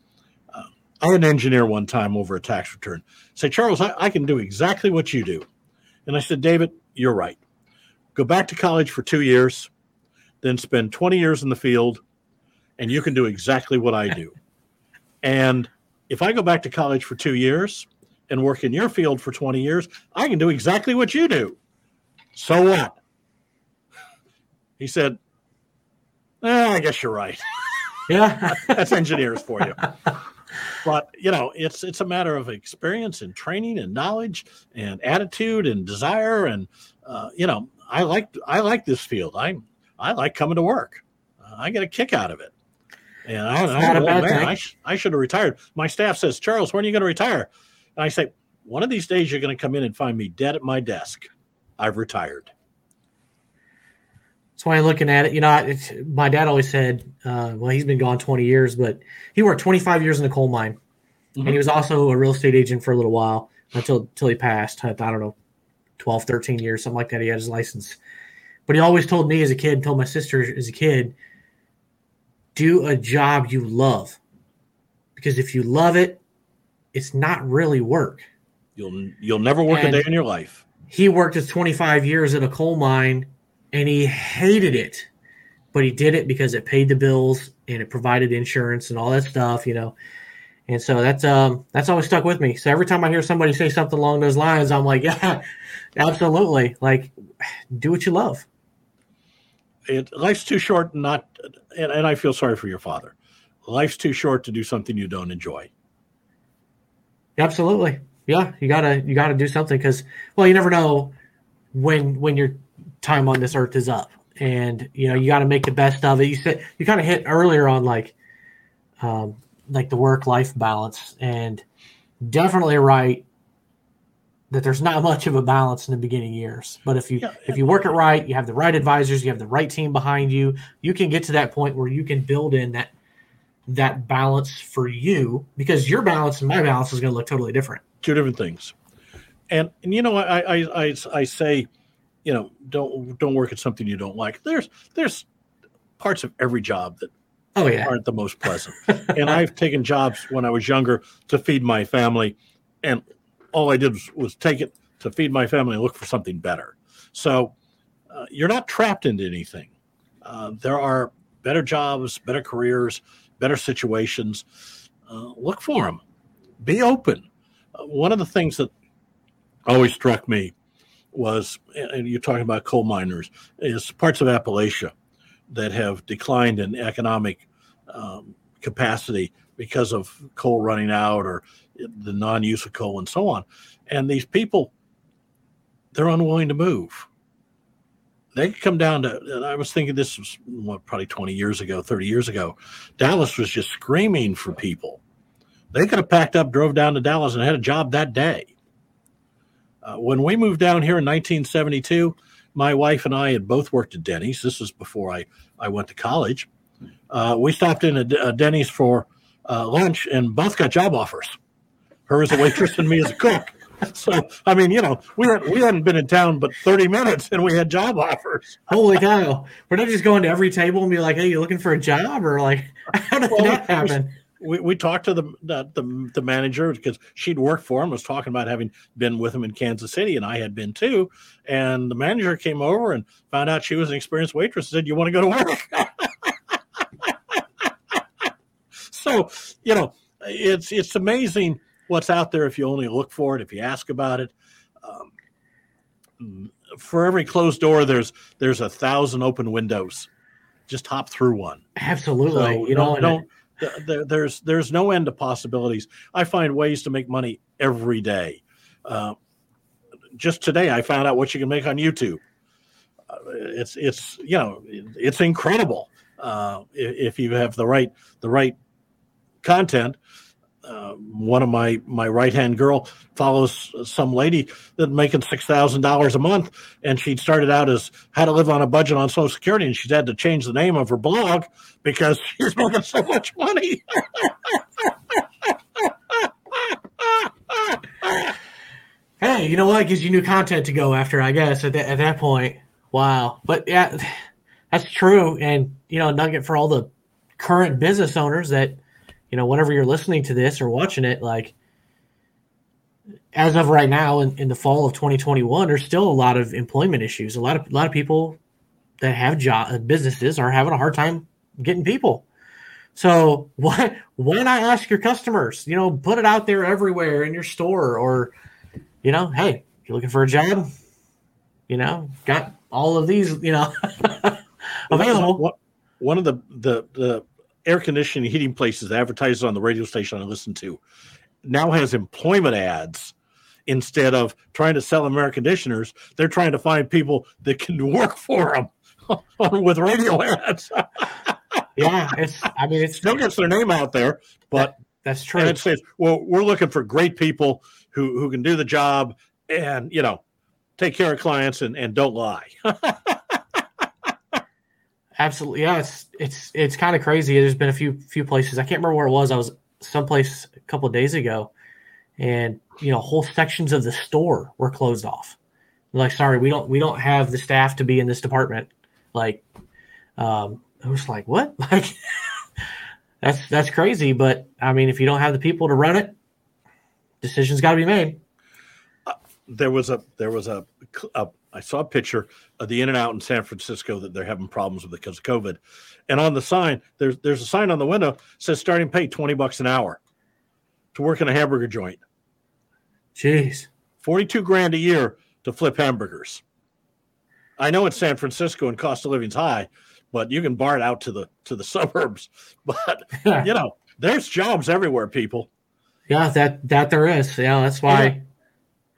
S3: uh, I had an engineer one time over a tax return say, Charles, I, I can do exactly what you do. And I said, David, you're right. Go back to college for two years, then spend 20 years in the field, and you can do exactly what I do. [laughs] and if I go back to college for two years and work in your field for 20 years, I can do exactly what you do. So what? He said, Eh, I guess you're right. [laughs]
S2: Yeah,
S3: that's engineers for you. But you know, it's it's a matter of experience and training and knowledge and attitude and desire and uh, you know, I like I like this field. I I like coming to work. Uh, I get a kick out of it. And I, I'm an man. I, sh- I should have retired. My staff says, Charles, when are you going to retire? And I say, one of these days you're going to come in and find me dead at my desk. I've retired.
S2: That's why I'm looking at it. You know, my dad always said, uh, well, he's been gone 20 years, but he worked 25 years in a coal mine. Mm-hmm. And he was also a real estate agent for a little while until, until he passed. I, I don't know, 12, 13 years, something like that. He had his license. But he always told me as a kid, told my sister as a kid, do a job you love. Because if you love it, it's not really work.
S3: You'll you'll never work and a day in your life.
S2: He worked his 25 years at a coal mine and he hated it, but he did it because it paid the bills and it provided insurance and all that stuff, you know. And so that's um that's always stuck with me. So every time I hear somebody say something along those lines, I'm like, [laughs] yeah, absolutely. Like, do what you love.
S3: It, life's too short not, and, and I feel sorry for your father. Life's too short to do something you don't enjoy.
S2: Absolutely. Yeah, you gotta you gotta do something because well, you never know when when your time on this earth is up, and you know you got to make the best of it. You said you kind of hit earlier on like um, like the work life balance, and definitely right that there's not much of a balance in the beginning years. But if you yeah. if you work it right, you have the right advisors, you have the right team behind you, you can get to that point where you can build in that that balance for you because your balance and my balance is going to look totally different.
S3: Two different things. And, and you know, I, I, I, I say, you know, don't, don't work at something you don't like. There's, there's parts of every job that
S2: oh, yeah.
S3: aren't the most pleasant. [laughs] and I've taken jobs when I was younger to feed my family. And all I did was, was take it to feed my family and look for something better. So uh, you're not trapped into anything. Uh, there are better jobs, better careers better situations, uh, look for them. Be open. Uh, one of the things that always struck me was, and you're talking about coal miners, is parts of Appalachia that have declined in economic um, capacity because of coal running out or the non-use of coal and so on. And these people, they're unwilling to move. They could come down to and i was thinking this was what, probably 20 years ago 30 years ago. Dallas was just screaming for people. They could have packed up drove down to dallas and had a job that day uh, when we moved down here in 1972 my wife and i had both worked at denny's this was before i, I went to college uh, we stopped in a, a denny's for uh, lunch and both got job offers her as a waitress and me as a cook so I mean, you know, we had, we hadn't been in town but thirty minutes, and we had job offers.
S2: Holy cow! We're not just going to every table and be like, "Hey, you looking for a job?" Or like, [laughs] how did well, that happen?
S3: We, we talked to the, the, the the manager because she'd worked for him. Was talking about having been with him in Kansas City, and I had been too. And the manager came over and found out she was an experienced waitress. And said, "You want to go to work?" [laughs] so you know, it's it's amazing what's out there if you only look for it, if you ask about it. Um, for every closed door, there's there's a thousand open windows. Just hop through one.
S2: Absolutely. So you don't,
S3: don't there, there's there's no end to possibilities. I find ways to make money every day. Uh, just today, I found out what you can make on YouTube. Uh, it's it's you know it's incredible uh, if, if you have the right the right content uh, one of my my right hand girl follows some lady that's making six thousand dollars a month, and she started out as how to live on a budget on Social Security, and she's had to change the name of her blog because [laughs] she's making so much money. [laughs]
S2: hey, you know what? It gives you new content to go after, I guess. At, that at that point, wow. But yeah, [sighs] that's true, and you know, a nugget for all the current business owners that you know, whenever you're listening to this or watching it, like as of right now in, in the fall of 2021, there's still a lot of employment issues. A lot of a lot of people that have job uh, businesses are having a hard time getting people. So [laughs] why why not ask your customers? You know, put it out there everywhere in your store, or you know, hey, you're looking for a job? You know, got all of these, you know, [laughs] available.
S3: One of the the the air conditioning heating places advertises on the radio station I listen to now has employment ads instead of trying to sell them air conditioners. They're trying to find people that can [laughs] work for them [laughs] with radio ads. [laughs]
S2: yeah, it's. I mean, it
S3: still gets their name out there, but
S2: that, that's true.
S3: And it says, "Well, we're looking for great people who who can do the job and you know take care of clients and and don't lie."
S2: Absolutely, yeah. It's it's it's kind of crazy. There's been a few few places. I can't remember where it was. I was someplace a couple days ago, and you know, whole sections of the store were closed off. like, sorry, we don't we don't have the staff to be in this department. Like, um, I was like, what? [laughs] Like, that's that's crazy. But I mean, if you don't have the people to run it, decisions got to be made.
S3: Uh, there was a there was a, a I saw a picture of the In-N-Out in San Francisco that they're having problems with because of COVID. And on the sign, there's there's a sign on the window says starting pay twenty bucks an hour. to work in a hamburger joint.
S2: Jeez.
S3: 42 grand a year to flip hamburgers. I know it's San Francisco and cost of living's high, but you can bar it out to the to the [laughs] suburbs. But you know, there's jobs everywhere, people.
S2: Yeah, that that there is. Yeah, that's why.
S3: Yeah.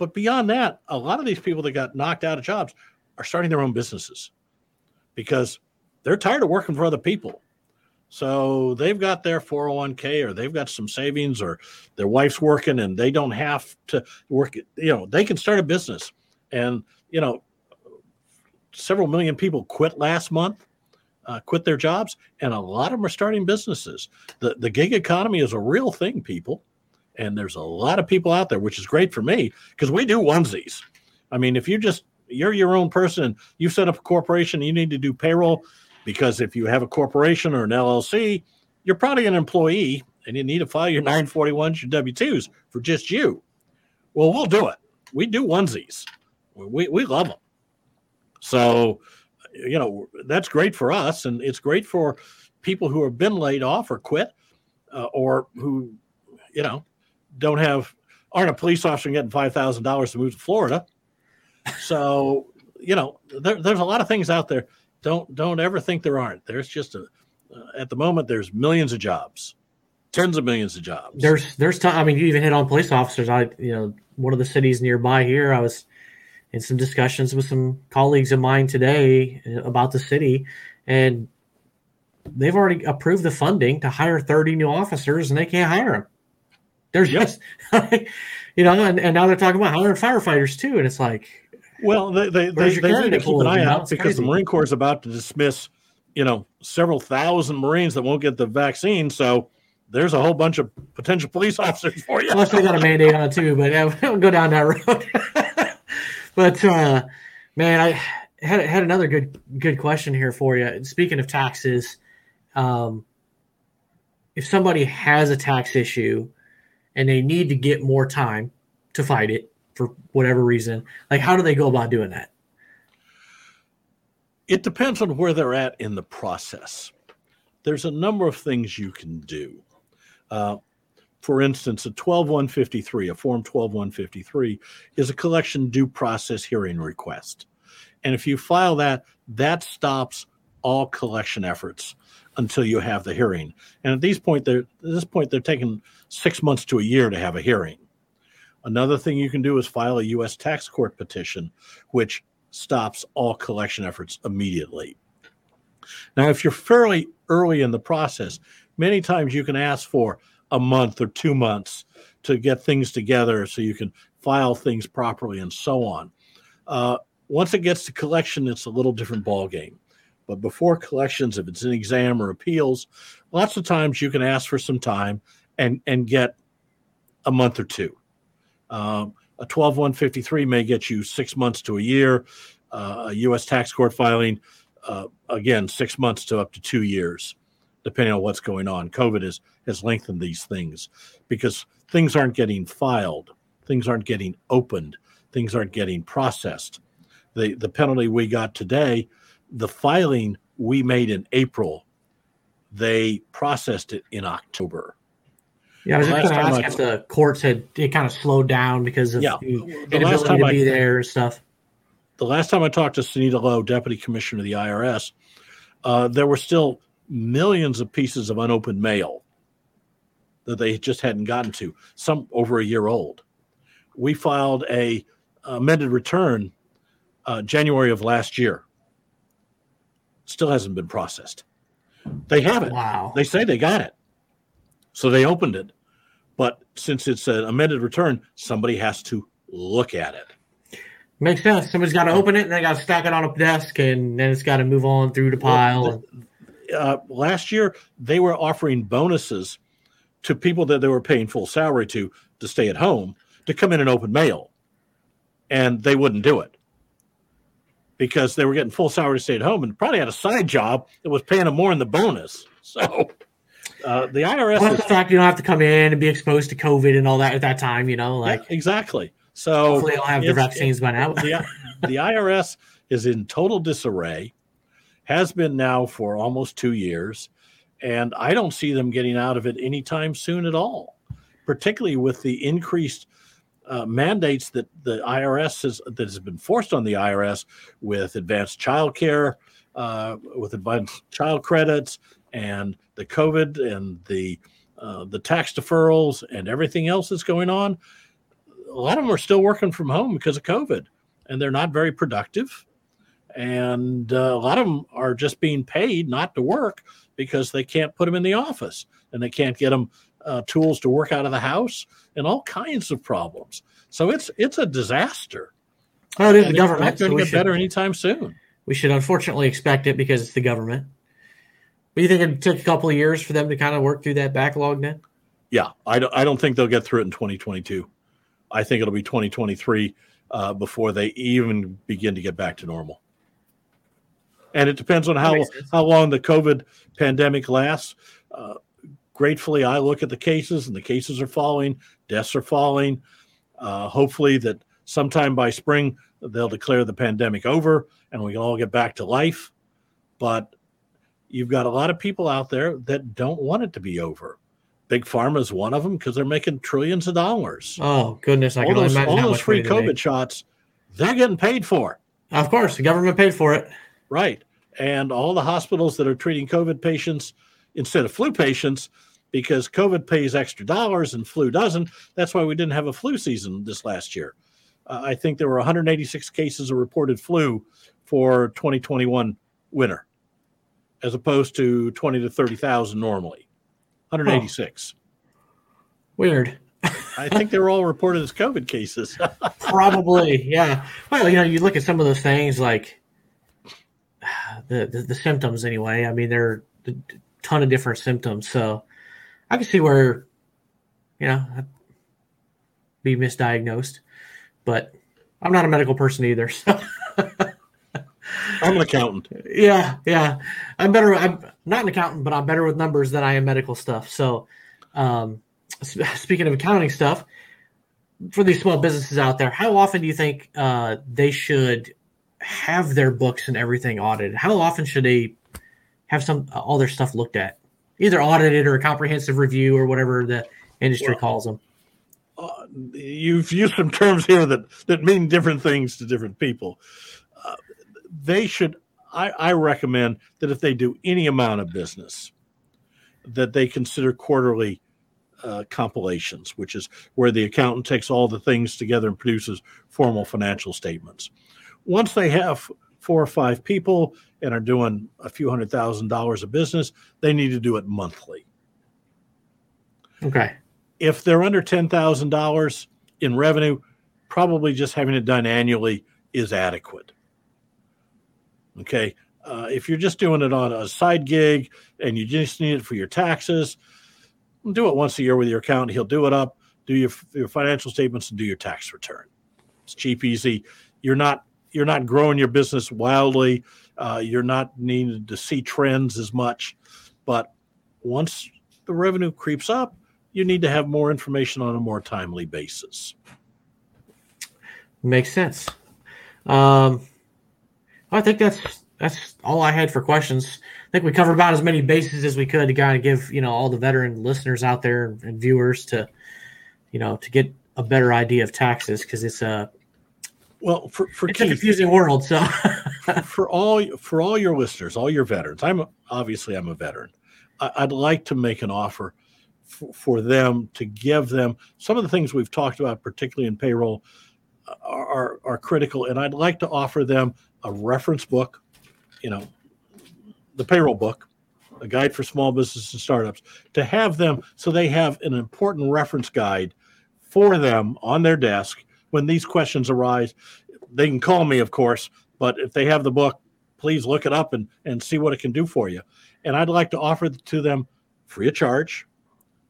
S3: But beyond that, a lot of these people that got knocked out of jobs are starting their own businesses because they're tired of working for other people. So they've got their 401k or they've got some savings or their wife's working and they don't have to work. You know, they can start a business. And, you know, several million people quit last month, uh, quit their jobs, and a lot of them are starting businesses. The, the gig economy is a real thing, people. And there's a lot of people out there, which is great for me because we do onesies. I mean, if you just, you're your own person, you set up a corporation, you need to do payroll because if you have a corporation or an LLC, you're probably an employee and you need to file your [laughs] 941s, your W 2s for just you. Well, we'll do it. We do onesies, we, we love them. So, you know, that's great for us. And it's great for people who have been laid off or quit uh, or who, you know, don't have, aren't a police officer getting $5,000 to move to Florida. So, you know, there, there's a lot of things out there don't don't ever think there aren't. There's just a uh, at the moment there's millions of jobs, tens of millions of jobs.
S2: There's there's time. I mean you even hit on police officers. I you know one of the cities nearby here. I was in some discussions with some colleagues of mine today uh, about the city, and they've already approved the funding to hire 30 new officers, and they can't hire them. There's yep. just [laughs] you know, and, and now they're talking about hiring firefighters too, and it's like
S3: well, they they, they, they need to keep an eye out because crazy. the Marine Corps is about to dismiss, you know, several thousand Marines that won't get the vaccine. So there's a whole bunch of potential police [laughs] officers for you.
S2: Unless they got a mandate on it too, but [laughs] we'll go down that road. but uh, man, I had had another good good question here for you. Speaking of taxes, um, if somebody has a tax issue and they need to get more time to fight it, for whatever reason. Like, how do they go about doing that?
S3: It depends on where they're at in the process. There's a number of things you can do. Uh, for instance, a 12153, a Form 12153, is a collection due process hearing request. And if you file that, that stops all collection efforts until you have the hearing. And at these point, they're, at this point, they're taking six months to a year to have a hearing. Another thing you can do is file a U.S. tax court petition, which stops all collection efforts immediately. Now, if you're fairly early in the process, many times you can ask for a month or two months to get things together so you can file things properly and so on. Uh, once it gets to collection, it's a little different ballgame. But before collections, if it's an exam or appeals, lots of times you can ask for some time and, and get a month or two. Um, a 12153 may get you six months to a year. Uh, a U.S. tax court filing, uh, again, six months to up to two years, depending on what's going on. COVID has, has lengthened these things because things aren't getting filed, things aren't getting opened, things aren't getting processed. The, the penalty we got today, the filing we made in April, they processed it in October.
S2: Yeah, I was just going to ask if the courts had it kind of slowed down because of
S3: yeah,
S2: the, the inability to be I, there and stuff.
S3: The last time I talked to Sunita Lough, Deputy Commissioner of the IRS, uh, there were still millions of pieces of unopened mail that they just hadn't gotten to, some over a year old. We filed a amended return uh, January of last year. Still hasn't been processed. They have it.
S2: Wow.
S3: They say they got it. So they opened it. But since it's an amended return, somebody has to look at it.
S2: Makes sense. Somebody's got to open it and they got to stack it on a desk and then it's got to move on through the pile. Well,
S3: uh, last year, they were offering bonuses to people that they were paying full salary to to stay at home to come in and open mail. And they wouldn't do it because they were getting full salary to stay at home and probably had a side job that was paying them more in the bonus. So uh, the IRS.
S2: Plus the fact you don't have to come in and be exposed to COVID and all that at that time, you know, like
S3: yeah, exactly. So
S2: hopefully they'll have the vaccines by now.
S3: the, the IRS is in total disarray, has been now for almost two years, and I don't see them getting out of it anytime soon at all. particularly with the increased uh, mandates that the IRS has that has been forced on the IRS with advanced child care, uh, with advanced child credits, and the COVID and the uh, the tax deferrals and everything else that's going on. A lot of them are still working from home because of COVID, and they're not very productive. And uh, a lot of them are just being paid not to work because they can't put them in the office and they can't get them uh, tools to work out of the house and all kinds of problems. So it's it's a disaster.
S2: Well, it is
S3: And
S2: the
S3: it's
S2: government.
S3: not going to
S2: we
S3: get
S2: should-
S3: better anytime soon.
S2: we should unfortunately expect it because it's the government. But you think it'd take a couple of years for them to kind of work through that backlog then?
S3: Yeah, I don't, I don't think they'll get through it in 2022. I think it'll be 2023 uh, before they even begin to get back to normal. And it depends on how how long the COVID pandemic lasts. Uh, gratefully, I look at the cases, and the cases are falling, deaths are falling. Uh, hopefully, that sometime by spring they'll declare the pandemic over, and we can all get back to life. But you've got a lot of people out there that don't want it to be over. Big Pharma is one of them because they're making trillions of dollars.
S2: Oh goodness, I
S3: all
S2: can
S3: those,
S2: imagine
S3: all those free COVID shots, they're getting paid for.
S2: Of course, the government paid for it.
S3: Right. And all the hospitals that are treating COVID patients instead of flu patients, because COVID pays extra dollars and flu doesn't. That's why we didn't have a flu season this last year. Uh, I think there were 186 cases of reported flu for 2021 winter, as opposed to 20 to 30,000 normally. 186.
S2: Weird.
S3: I think they were all reported as COVID cases. [laughs]
S2: Probably, yeah. Well, you know, you look at some of those things like [sighs] the the, the symptoms. Anyway, I mean, there are a ton of different symptoms, so I can see where, you know, I'd be misdiagnosed. But I'm not a medical person either, [laughs] so
S3: I'm an accountant.
S2: yeah, yeah. I'm better. I'm not an accountant, but I'm better with numbers than I am medical stuff. So, um, speaking of accounting stuff, for these small businesses out there, how often do you think uh, they should have their books and everything audited? How often should they have some all their stuff looked at, either audited or a comprehensive review or whatever the industry
S3: Well,
S2: calls them?
S3: uh, you've used some terms here that that mean different things to different people. Uh, they should. I, I recommend that if they do any amount of business, that they consider quarterly uh, compilations, which is where the accountant takes all the things together and produces formal financial statements. Once they have four or five people and are doing a few hundred thousand dollars of business, they need to do it monthly
S2: Okay,
S3: if they're under ten thousand dollars in revenue, probably just having it done annually is adequate. Okay, uh, if you're just doing it on a side gig and you just need it for your taxes, do it once a year with your accountant. He'll do it up, do your your financial statements, and do your tax return. It's cheap, easy. You're not you're not growing your business wildly. Uh, you're not needing to see trends as much, but once the revenue creeps up, you need to have more information on a more timely basis.
S2: makes sense. Um, I think that's that's all I had for questions. I think we covered about as many bases as we could to kind of give you know all the veteran listeners out there and, viewers to you know to get a better idea of taxes because it's a
S3: Well, for for
S2: it's a confusing world. So [laughs]
S3: for all for all your listeners, all your veterans, I'm obviously I'm a veteran. I, I'd like to make an offer for, for them to give them some of the things we've talked about, particularly in payroll, uh, are, are are critical, and I'd like to offer them a reference book, you know, the payroll book, a guide for small businesses and startups, to have them so they have an important reference guide for them on their desk when these questions arise. They can call me, of course, but if they have the book, please look it up and, and see what it can do for you. And I'd like to offer to them free of charge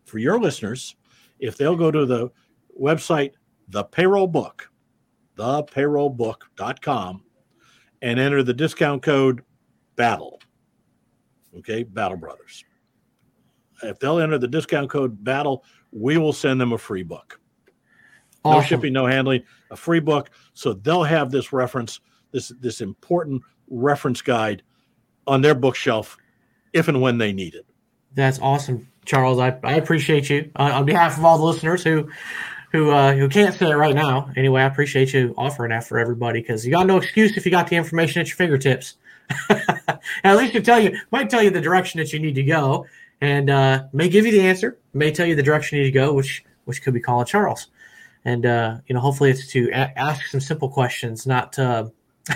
S3: for your listeners if they'll go to the website, the payroll book, thepayrollbook.com, and enter the discount code BATTLE. Okay, Battle Brothers. If they'll enter the discount code BATTLE, we will send them a free book. No shipping, no handling, a free book. So they'll have this reference, this this important reference guide on their bookshelf if and when they need it.
S2: That's awesome. Charles. I, I appreciate you uh, on behalf of all the listeners who who uh, who can't say it right now. Anyway, I appreciate you offering that for everybody because you got no excuse if you got the information at your fingertips. [laughs] at least it tell you might tell you the direction that you need to go, and uh, may give you the answer. May tell you the direction you need to go, which which could be calling Charles. And uh, you know, hopefully, it's to a- ask some simple questions, not to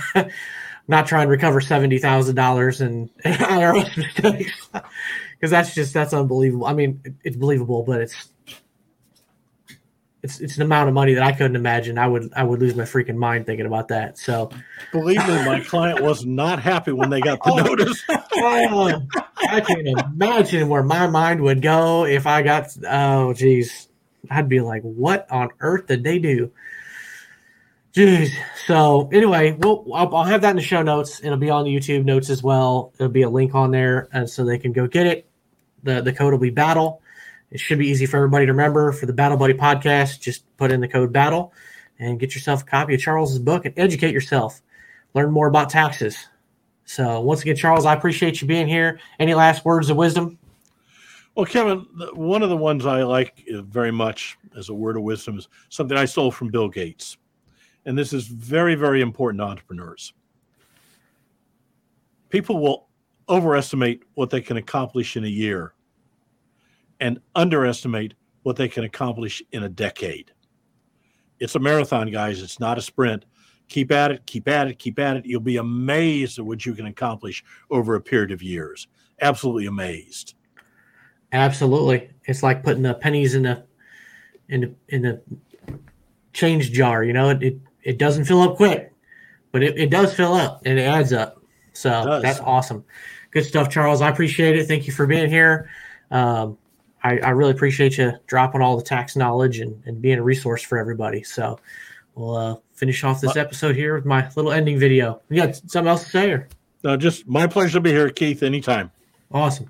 S2: [laughs] not try and recover seventy thousand dollars in [laughs] IRS mistakes, [laughs] because that's just that's unbelievable. I mean, it, it's believable, but it's it's it's an amount of money that I couldn't imagine. I would I would lose my freaking mind thinking about that. So,
S3: Believe me, my client was not happy when they got the
S2: Oh.
S3: notice.
S2: oh, I can't imagine where my mind would go if I got. Oh, geez, I'd be like, what on earth did they do? Jeez. So anyway, we'll I'll, I'll have that in the show notes. It'll be on the YouTube notes as well. It'll be a link on there, and so they can go get it. the The code will be battle. It should be easy for everybody to remember. For the Battle Buddy podcast, just put in the code battle and get yourself a copy of Charles's book and educate yourself. Learn more about taxes. So once again, Charles, I appreciate you being here. Any last words of wisdom?
S3: Well, Kevin, one of the ones I like uh, very much as a word of wisdom is something I stole from Bill Gates. And this is very, very important to entrepreneurs. People will overestimate what they can accomplish in a year and underestimate what they can accomplish in a decade. It's a marathon, guys. It's not a sprint. Keep at it, keep at it, keep at it. You'll be amazed at what you can accomplish over a period of years. Absolutely amazed.
S2: Absolutely. It's like putting the pennies in the in the in the change jar. You know, it it, it doesn't fill up quick, but it, it does fill up and it adds up. So that's awesome. Good stuff, Charles. I appreciate it. Thank you for being here. Um, I, I really appreciate you dropping all the tax knowledge and, and being a resource for everybody. So we'll uh, finish off this episode here with my little ending video. You got something else to say? Or?
S3: No, just my pleasure to be here, Keith, anytime.
S2: Awesome.